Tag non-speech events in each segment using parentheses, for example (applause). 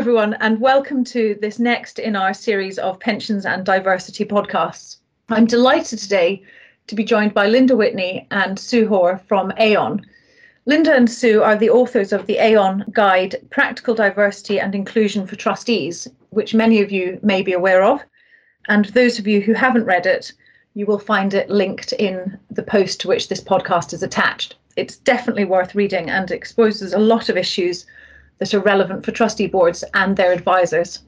everyone, and welcome to this next in our series of pensions and diversity podcasts. I'm delighted today to be joined by Linda Whitney and Sue Hoare from Aon. Linda and Sue are the authors of the Aon Guide Practical Diversity and Inclusion for Trustees, which many of you may be aware of. And those of you who haven't read it, you will find it linked in the post to which this podcast is attached. It's definitely worth reading and exposes a lot of issues that are relevant for trustee boards and their advisors.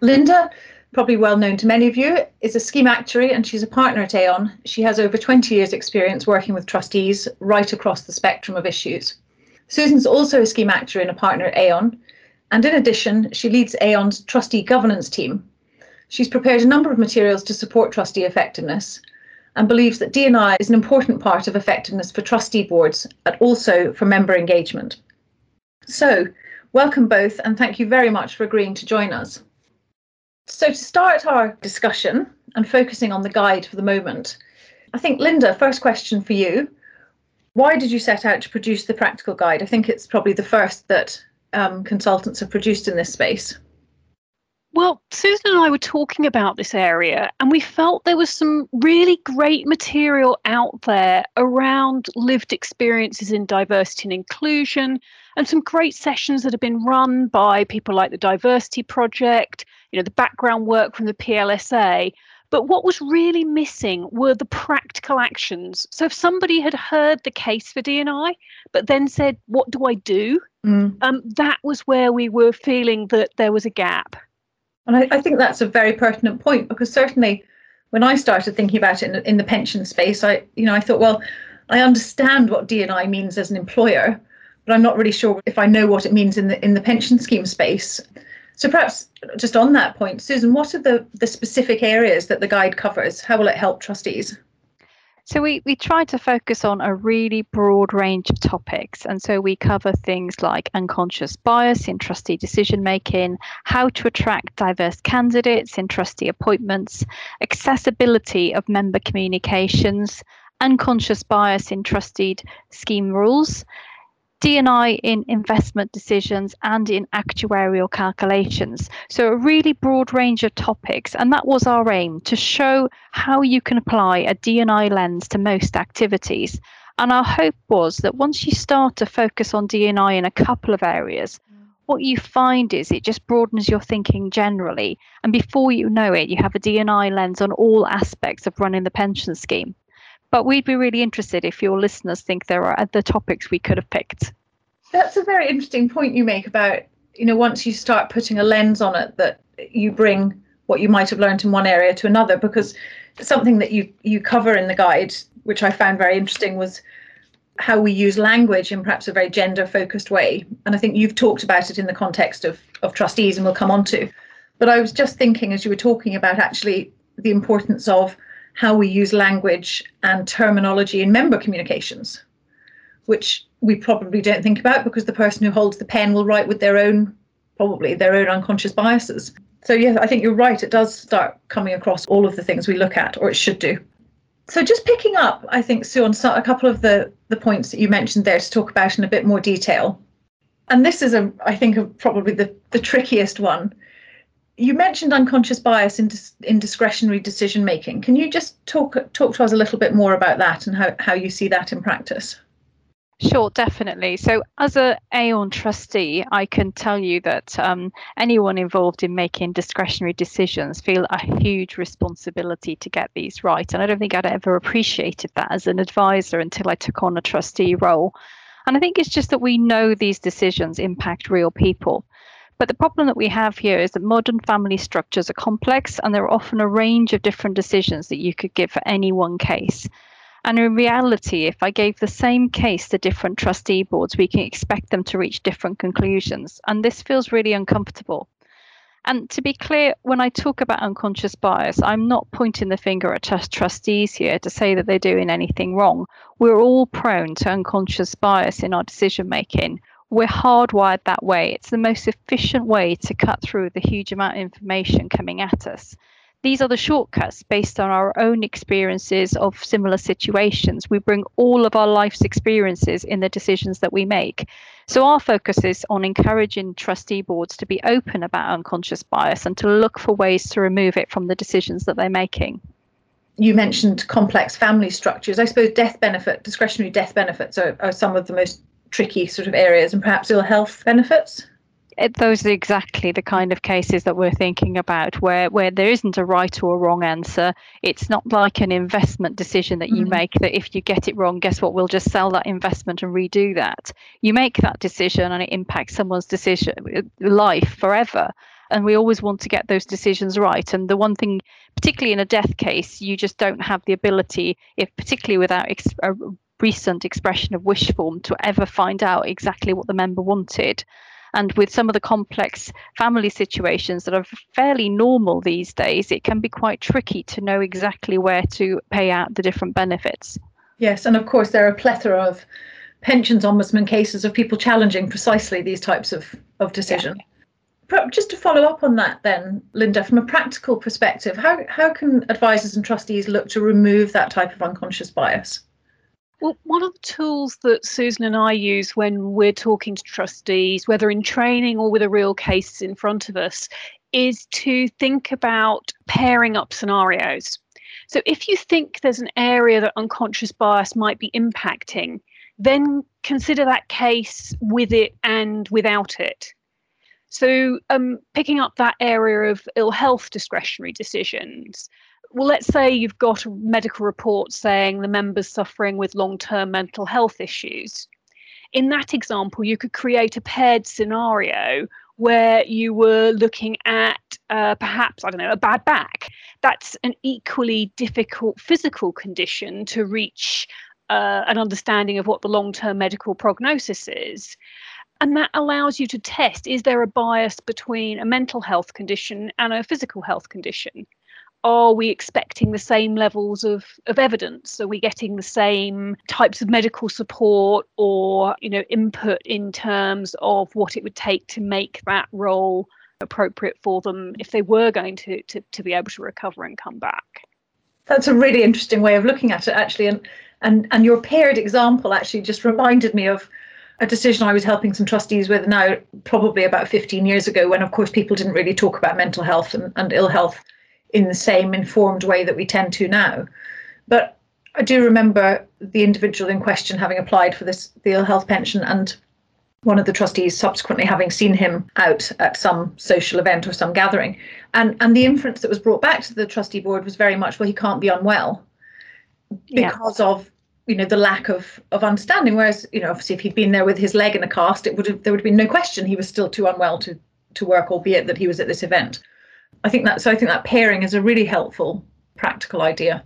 Linda, probably well known to many of you, is a scheme actuary and she's a partner at Aon. She has over 20 years' experience working with trustees right across the spectrum of issues. Susan's also a scheme actuary and a partner at Aon, and in addition, she leads Aon's trustee governance team. She's prepared a number of materials to support trustee effectiveness and believes that D&I is an important part of effectiveness for trustee boards, but also for member engagement. So, Welcome both, and thank you very much for agreeing to join us. So, to start our discussion and focusing on the guide for the moment, I think, Linda, first question for you. Why did you set out to produce the practical guide? I think it's probably the first that um, consultants have produced in this space. Well, Susan and I were talking about this area, and we felt there was some really great material out there around lived experiences in diversity and inclusion, and some great sessions that have been run by people like the Diversity Project, you know, the background work from the PLSA. But what was really missing were the practical actions. So if somebody had heard the case for D&I, but then said, "What do I do?" Mm. Um, that was where we were feeling that there was a gap. And I, I, think that's a very pertinent point because certainly when I started thinking about it in, in the pension space, I, you know, I thought, well, I understand what D&I means as an employer, but I'm not really sure if I know what it means in the in the pension scheme space. So perhaps just on that point, Susan, what are the, the specific areas that the guide covers? How will it help trustees? So we, we try to focus on a really broad range of topics. And so we cover things like unconscious bias in trustee decision making, how to attract diverse candidates in trustee appointments, accessibility of member communications, unconscious bias in trustee scheme rules, D&I in investment decisions and in actuarial calculations. So a really broad range of topics and that was our aim to show how you can apply a D&I lens to most activities. And our hope was that once you start to focus on D&I in a couple of areas, what you find is it just broadens your thinking generally and before you know it you have a D&I lens on all aspects of running the pension scheme. But we'd be really interested if your listeners think there are other topics we could have picked. That's a very interesting point you make about, you know, once you start putting a lens on it, that you bring what you might have learned in one area to another, because something that you you cover in the guide, which I found very interesting, was how we use language in perhaps a very gender focused way. And I think you've talked about it in the context of, of trustees, and we'll come on to. But I was just thinking as you were talking about actually the importance of how we use language and terminology in member communications, which we probably don't think about because the person who holds the pen will write with their own, probably their own unconscious biases. So, yes, I think you're right. It does start coming across all of the things we look at, or it should do. So, just picking up, I think, Sue, on a couple of the, the points that you mentioned there to talk about in a bit more detail. And this is, a, I think, a, probably the, the trickiest one you mentioned unconscious bias in, dis- in discretionary decision making. Can you just talk talk to us a little bit more about that and how, how you see that in practice? Sure, definitely. So, as a Aon trustee, I can tell you that um, anyone involved in making discretionary decisions feel a huge responsibility to get these right. And I don't think I'd ever appreciated that as an advisor until I took on a trustee role. And I think it's just that we know these decisions impact real people. But the problem that we have here is that modern family structures are complex and there are often a range of different decisions that you could give for any one case. And in reality, if I gave the same case to different trustee boards, we can expect them to reach different conclusions. And this feels really uncomfortable. And to be clear, when I talk about unconscious bias, I'm not pointing the finger at trust trustees here to say that they're doing anything wrong. We're all prone to unconscious bias in our decision making we're hardwired that way. It's the most efficient way to cut through the huge amount of information coming at us. these are the shortcuts based on our own experiences of similar situations. We bring all of our life's experiences in the decisions that we make. So, our focus is on encouraging trustee boards to be open about unconscious bias and to look for ways to remove it from the decisions that they're making. You mentioned complex family structures. I suppose death benefit, discretionary death benefits are, are some of the most tricky sort of areas, and perhaps ill health benefits? It, those are exactly the kind of cases that we're thinking about where where there isn't a right or a wrong answer. It's not like an investment decision that you mm make that if you get it wrong guess what? We'll just sell that investment and redo that. You make that decision and it impacts someone's decision life forever. And we always want to get those decisions right. And the one thing particularly in a death case you just don't have the ability if particularly without ex- a recent expression of wish form to ever find out exactly what the member wanted and with some of the complex family situations that are fairly normal these days, it can be quite tricky to know exactly where to pay out the different benefits. Yes, and of course, there are a plethora of pensions ombudsman cases of people challenging precisely these types of, of decision. Yeah. Just to follow up on that, then, Linda, from a practical perspective, how, how can advisors and trustees look to remove that type of unconscious bias? Well, one of the tools that Susan and I use when we're talking to trustees, whether in training or with a real case in front of us, is to think about pairing up scenarios. So if you think there's an area that unconscious bias might be impacting, then consider that case with it and without it. So, um, picking up that area of ill health discretionary decisions, well, let's say you've got a medical report saying the member's suffering with long term mental health issues. In that example, you could create a paired scenario where you were looking at uh, perhaps, I don't know, a bad back. That's an equally difficult physical condition to reach uh, an understanding of what the long term medical prognosis is. And that allows you to test is there a bias between a mental health condition and a physical health condition? Are we expecting the same levels of, of evidence? Are we getting the same types of medical support or, you know, input in terms of what it would take to make that role appropriate for them if they were going to, to, to be able to recover and come back? That's a really interesting way of looking at it, actually. And and and your paired example actually just reminded me of a decision I was helping some trustees with now, probably about 15 years ago, when of course people didn't really talk about mental health and, and ill health in the same informed way that we tend to now. But I do remember the individual in question having applied for this the ill health pension and one of the trustees subsequently having seen him out at some social event or some gathering. And and the inference that was brought back to the trustee board was very much, well, he can't be unwell because yeah. of you know the lack of of understanding. Whereas, you know, obviously if he'd been there with his leg in a cast, it would have there would have been no question he was still too unwell to to work, albeit that he was at this event. I think that so I think that pairing is a really helpful practical idea.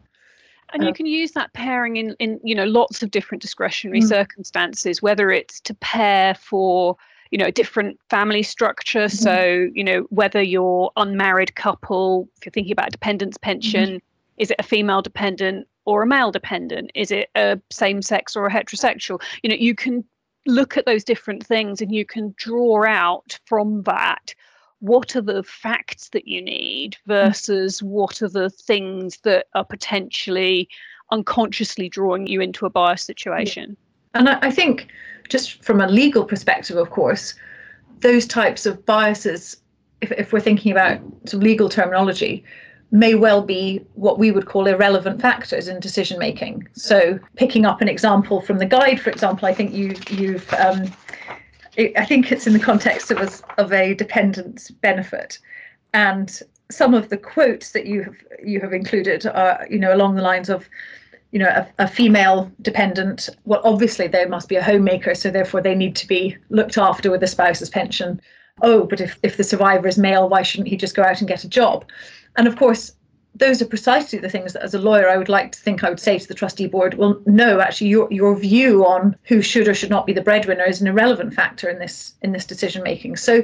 And you uh, can use that pairing in, in you know lots of different discretionary mm. circumstances, whether it's to pair for you know a different family structure. Mm-hmm. So you know whether you're unmarried couple, if you're thinking about a dependence pension, mm-hmm. is it a female dependent or a male dependent? Is it a same sex or a heterosexual? You know you can look at those different things and you can draw out from that what are the facts that you need versus what are the things that are potentially unconsciously drawing you into a bias situation. And I, I think, just from a legal perspective, of course, those types of biases, if, if we're thinking about some legal terminology, may well be what we would call irrelevant factors in decision making. So, picking up an example from the guide, for example, I think you you've um, I think it's in the context of a, of a dependent benefit, and some of the quotes that you have you have included are you know along the lines of you know a, a, female dependent. Well obviously they must be a homemaker so therefore they need to be looked after with a spouse's pension. Oh but if, if the survivor is male why shouldn't he just go out and get a job? And of course those are precisely the things that as a lawyer I would like to think I would say to the trustee board, well, no, actually your your view on who should or should not be the breadwinner is an irrelevant factor in this in this decision making. So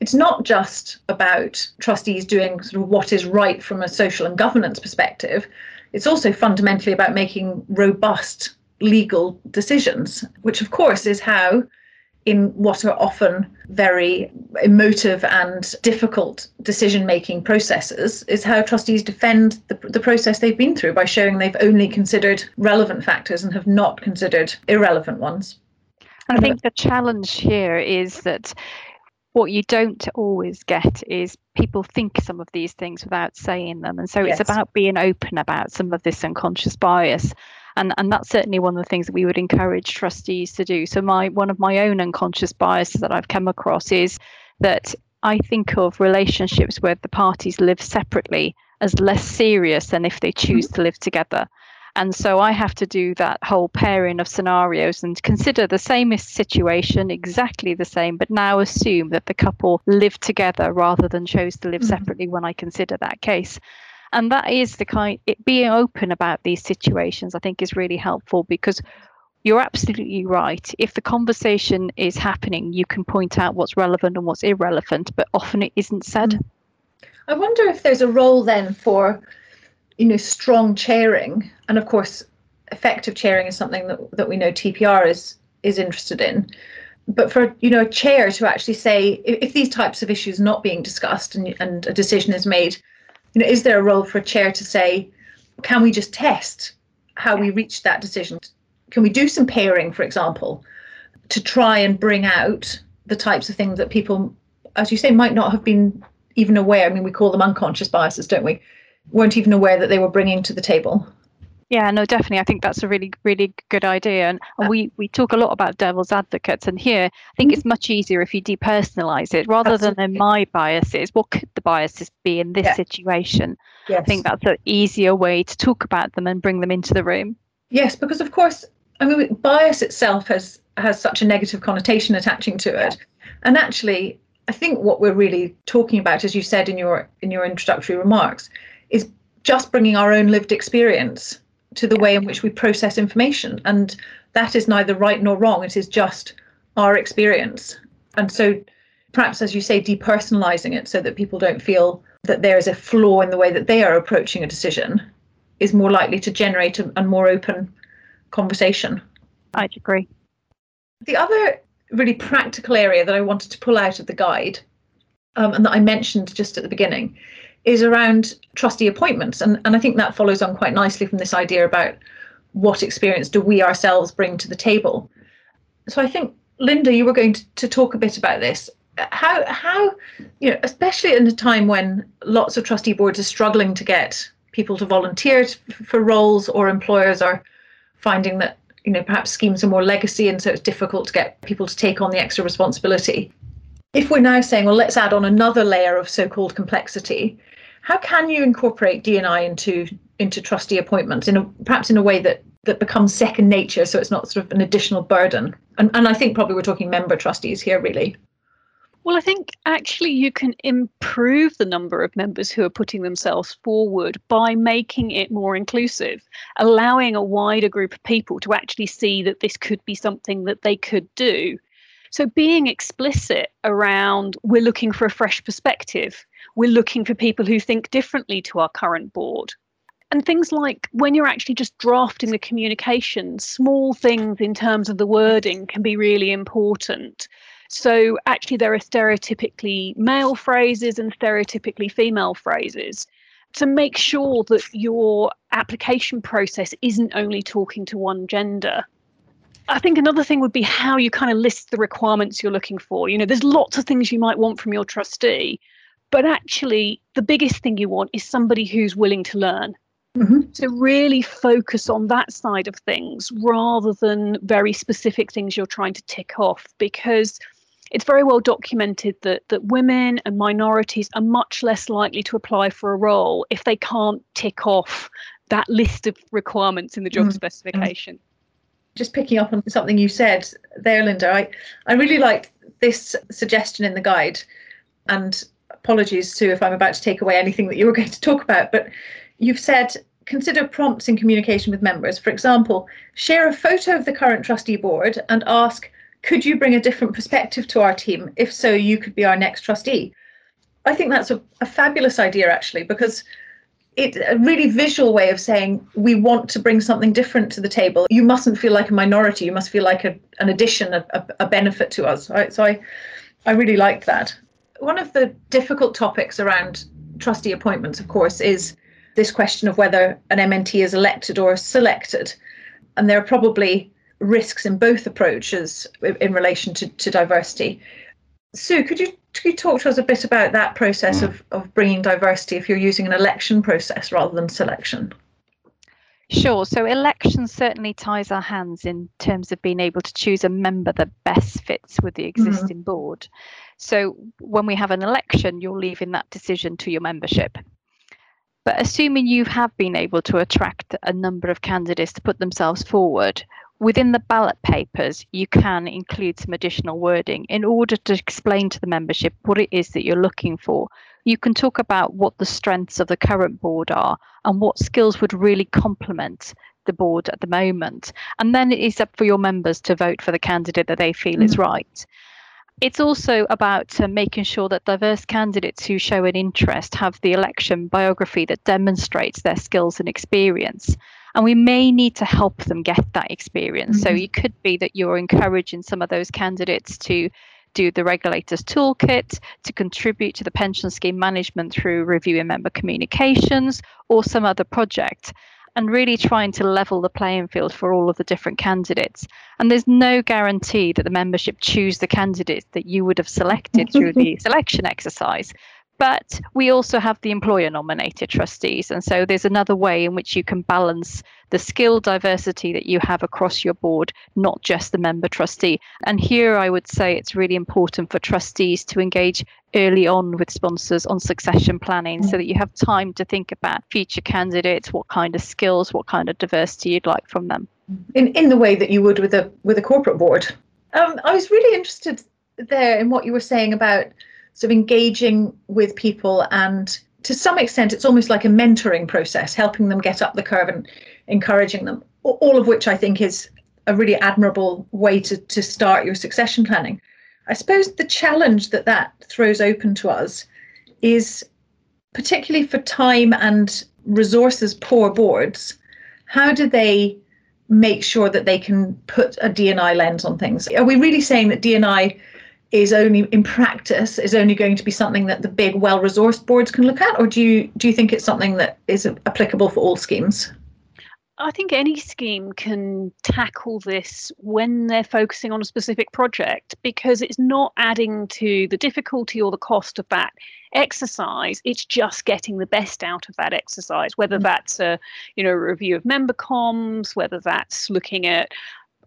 it's not just about trustees doing sort of what is right from a social and governance perspective. It's also fundamentally about making robust legal decisions, which of course is how in what are often very emotive and difficult decision making processes is how trustees defend the, the process they've been through by showing they've only considered relevant factors and have not considered irrelevant ones. I think the challenge here is that what you don't always get is people think some of these things without saying them. And so yes. it's about being open about some of this unconscious bias. And, and that's certainly one of the things that we would encourage trustees to do. So my one of my own unconscious biases that I've come across is that I think of relationships where the parties live separately as less serious than if they choose mm-hmm. to live together. And so I have to do that whole pairing of scenarios and consider the same situation, exactly the same, but now assume that the couple lived together rather than chose to live mm-hmm. separately when I consider that case. And that is the kind, it, being open about these situations, I think is really helpful because you're absolutely right. If the conversation is happening, you can point out what's relevant and what's irrelevant, but often it isn't said. Mm. I wonder if there's a role then for you know, strong chairing, and of course, effective chairing is something that, that we know TPR is is interested in. But for you know a chair to actually say if, if these types of issues not being discussed and, and a decision is made, you know, is there a role for a chair to say, can we just test how we reached that decision? Can we do some pairing, for example, to try and bring out the types of things that people, as you say, might not have been even aware. I mean, we call them unconscious biases, don't we? weren't even aware that they were bringing to the table. Yeah, no, definitely. I think that's a really, really good idea. And, and we, we talk a lot about devil's advocates. And here, I think it's mm-hmm. much easier if you depersonalize it rather Absolutely. than in my biases. What could the biases be in this yeah. situation? Yes. I think that's an easier way to talk about them and bring them into the room. Yes, because of course, I mean, bias itself has has such a negative connotation attaching to it. Yeah. And actually, I think what we're really talking about, as you said in your in your introductory remarks, is just bringing our own lived experience to the way in which we process information. And that is neither right nor wrong, it is just our experience. And so, perhaps, as you say, depersonalizing it so that people don't feel that there is a flaw in the way that they are approaching a decision is more likely to generate a, a more open conversation. I'd agree. The other really practical area that I wanted to pull out of the guide um, and that I mentioned just at the beginning is around trustee appointments. And, and I think that follows on quite nicely from this idea about what experience do we ourselves bring to the table. So I think, Linda, you were going to, to talk a bit about this. How, how, you know, especially in a time when lots of trustee boards are struggling to get people to volunteer for roles or employers are finding that you know perhaps schemes are more legacy and so it's difficult to get people to take on the extra responsibility if we're now saying well let's add on another layer of so-called complexity how can you incorporate D&I into into trustee appointments in a, perhaps in a way that that becomes second nature, so it's not sort of an additional burden? And and I think probably we're talking member trustees here, really. Well, I think actually you can improve the number of members who are putting themselves forward by making it more inclusive, allowing a wider group of people to actually see that this could be something that they could do. So, being explicit around we're looking for a fresh perspective, we're looking for people who think differently to our current board. And things like when you're actually just drafting the communication, small things in terms of the wording can be really important. So, actually, there are stereotypically male phrases and stereotypically female phrases to make sure that your application process isn't only talking to one gender. I think another thing would be how you kind of list the requirements you're looking for. You know, there's lots of things you might want from your trustee, but actually, the biggest thing you want is somebody who's willing to learn. Mm-hmm. So, really focus on that side of things rather than very specific things you're trying to tick off because it's very well documented that, that women and minorities are much less likely to apply for a role if they can't tick off that list of requirements in the job mm-hmm. specification. Just picking up on something you said there, Linda, I, I really liked this suggestion in the guide. And apologies, Sue, if I'm about to take away anything that you were (laughs) going to talk about, but you've said consider prompts in communication with members. For example, share a photo of the current trustee board and ask, could you bring a different perspective to our team? If so, you could be our next trustee. I think that's a, a fabulous idea, actually, because it's a really visual way of saying we want to bring something different to the table. You mustn't feel like a minority. You must feel like a, an addition, a, a, a benefit to us. Right? So I, I really liked that. One of the difficult topics around trustee appointments, of course, is this question of whether an MNT is elected or selected. And there are probably risks in both approaches in relation to, to diversity. Sue, could you could you talk to us a bit about that process of, of bringing diversity if you're using an election process rather than selection? Sure. So election certainly ties our hands in terms of being able to choose a member that best fits with the mm-hmm. existing mm-hmm. board. So when we have an election, you're leaving that decision to your membership. But assuming you have been able to attract a number of candidates to put themselves forward, within the ballot papers, you can include some additional wording in order to explain to the membership what it is that you're looking for. You can talk about what the strengths of the current board are and what skills would really complement the board at the moment. And then it is up for your members to vote for the candidate that they feel mm-hmm. is right. It's also about uh, making sure that diverse candidates who show an interest have the election biography that demonstrates their skills and experience and we may need to help them get that experience. Mm-hmm. So it could be that you're encouraging some of those candidates to do the regulator's toolkit, to contribute to the pension scheme management through reviewing member communications or some other project. And really trying to level the playing field for all of the different candidates. And there's no guarantee that the membership choose the candidates that you would have selected through the (laughs) selection exercise. But we also have the employer nominated trustees. And so there's another way in which you can balance the skill diversity that you have across your board, not just the member trustee. And here I would say it's really important for trustees to engage early on with sponsors on succession planning so that you have time to think about future candidates, what kind of skills, what kind of diversity you'd like from them. In in the way that you would with a with a corporate board. Um, I was really interested there in what you were saying about sort of engaging with people and to some extent it's almost like a mentoring process helping them get up the curve and encouraging them all of which i think is a really admirable way to, to start your succession planning. I suppose the challenge that that throws open to us is particularly for time and resources poor boards how do they make sure that they can put a D&I lens on things? Are we really saying that D&I is only in practice is only going to be something that the big well-resourced boards can look at or do you do you think it's something that is applicable for all schemes I think any scheme can tackle this when they're focusing on a specific project because it's not adding to the difficulty or the cost of that exercise it's just getting the best out of that exercise whether mm. that's a you know review of member comms whether that's looking at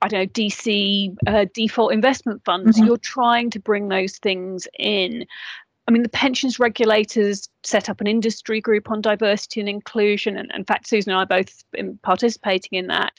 I don't know, DC uh, default investment funds, mm-hmm. you're trying to bring those things in. I mean, the pensions regulators set up an industry group on diversity and inclusion. And in fact, Susan and I both been participating in that.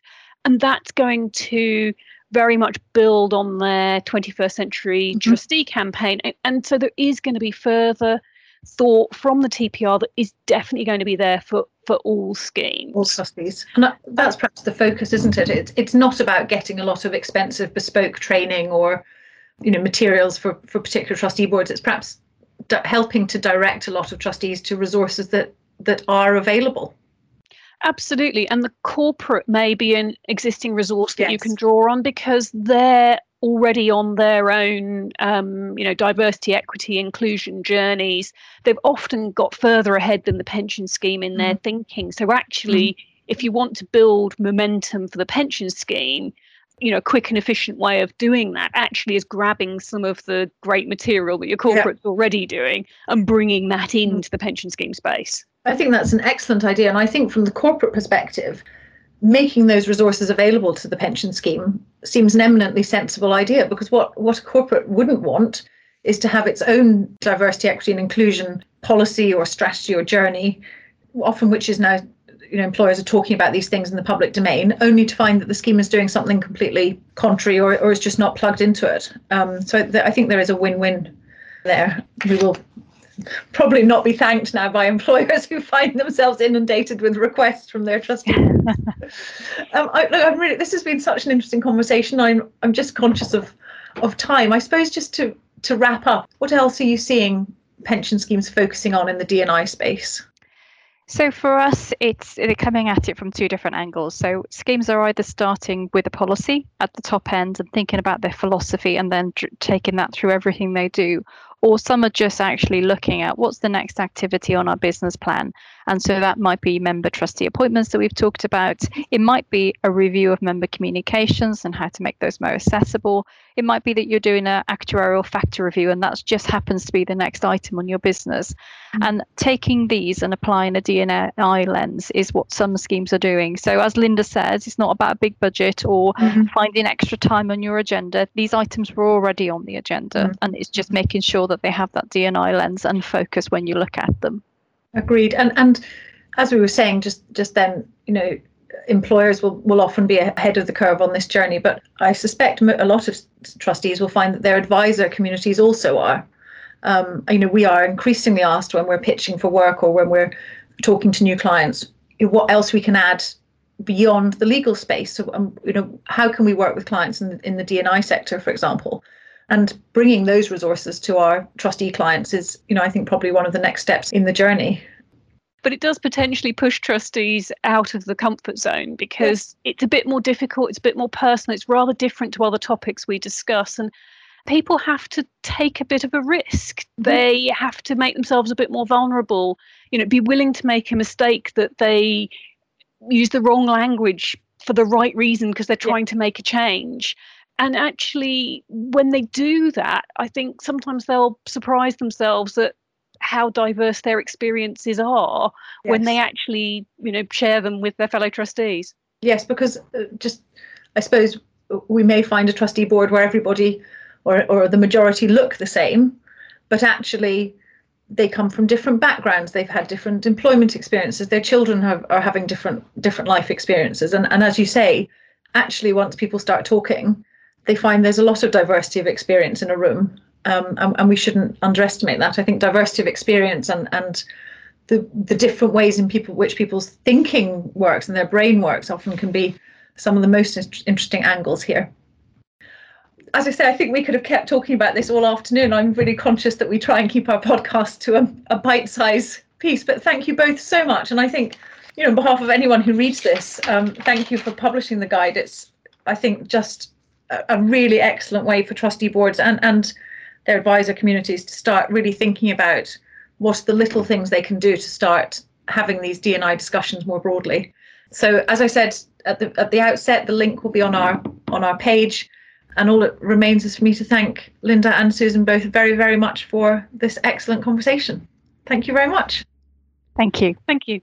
And that's going to very much build on their 21st century mm-hmm. trustee campaign. And so there is going to be further thought from the TPR that is definitely going to be there for for all schemes. All trustees. And that's perhaps the focus, isn't it? It's it's not about getting a lot of expensive bespoke training or you know materials for for particular trustee boards. It's perhaps d- helping to direct a lot of trustees to resources that that are available. Absolutely. And the corporate may be an existing resource that yes. you can draw on because they're already on their own, um, you know, diversity, equity, inclusion journeys. They've often got further ahead than the pension scheme in mm. their thinking. So actually, mm. if you want to build momentum for the pension scheme, you know, a quick and efficient way of doing that actually is grabbing some of the great material that your corporate's yeah. already doing and bringing that mm. into the pension scheme space. I think that's an excellent idea. And I think from the corporate perspective, making those resources available to the pension scheme seems an eminently sensible idea because what, what a corporate wouldn't want is to have its own diversity, equity, and inclusion policy or strategy or journey, often which is now, you know, employers are talking about these things in the public domain, only to find that the scheme is doing something completely contrary or, or is just not plugged into it. Um, so th- I think there is a win-win there. We will probably not be thanked now by employers who find themselves inundated with requests from their trustees. (laughs) um, I, am really. This has been such an interesting conversation. I'm I'm just conscious of of time. I suppose just to to wrap up, what else are you seeing pension schemes focusing on in the D&I space? So for us, it's they're coming at it from two different angles. So schemes are either starting with a policy at the top end and thinking about their philosophy and then tr- taking that through everything they do, or some are just actually looking at what's the next activity on our business plan. And so that might be member trustee appointments that we've talked about. It might be a review of member communications and how to make those more accessible. It might be that you're doing an actuarial factor review and that just happens to be the next item on your business. Mm-hmm. And taking these and applying a D&I lens is what some schemes are doing. So as Linda says, it's not about a big budget or mm-hmm. finding extra time on your agenda. These items were already on the agenda mm-hmm. and it's just making sure that that they have that D&I lens and focus when you look at them. Agreed. And and as we were saying just just then, you know, employers will, will often be ahead of the curve on this journey, but I suspect a lot of trustees will find that their advisor communities also are. Um, you know, we are increasingly asked when we're pitching for work or when we're talking to new clients, what else we can add beyond the legal space. So, um, you know, how can we work with clients in in the D&I sector, for example? And bringing those resources to our trustee clients is you know i think probably one of the next steps in the journey but it does potentially push trustees out of the comfort zone because yes. it's a bit more difficult it's a bit more personal it's rather different to other topics we discuss and people have to take a bit of a risk mm-hmm. they have to make themselves a bit more vulnerable you know be willing to make a mistake that they use the wrong language for the right reason because they're trying yeah. to make a change and actually when they do that i think sometimes they'll surprise themselves at how diverse their experiences are yes. when they actually you know share them with their fellow trustees. Yes because uh, just i suppose we may find a trustee board where everybody or, or the majority look the same but actually they come from different backgrounds. They've had different employment experiences. Their children have, are having different different life experiences. And, and as you say actually once people start talking they find there's a lot of diversity of experience in a room, um, and, and, we shouldn't underestimate that. I think diversity of experience and and the the different ways in people which people's thinking works and their brain works often can be some of the most interesting angles here. As I say, I think we could have kept talking about this all afternoon. I'm really conscious that we try and keep our podcast to a, a bite size piece, but thank you both so much. And I think, you know, on behalf of anyone who reads this, um, thank you for publishing the guide. It's, I think, just a really excellent way for trustee boards and, and their advisor communities to start really thinking about what the little things they can do to start having these D&I discussions more broadly. So as I said at the at the outset, the link will be on our on our page. And all it remains is for me to thank Linda and Susan both very, very much for this excellent conversation. Thank you very much. Thank you. Thank you.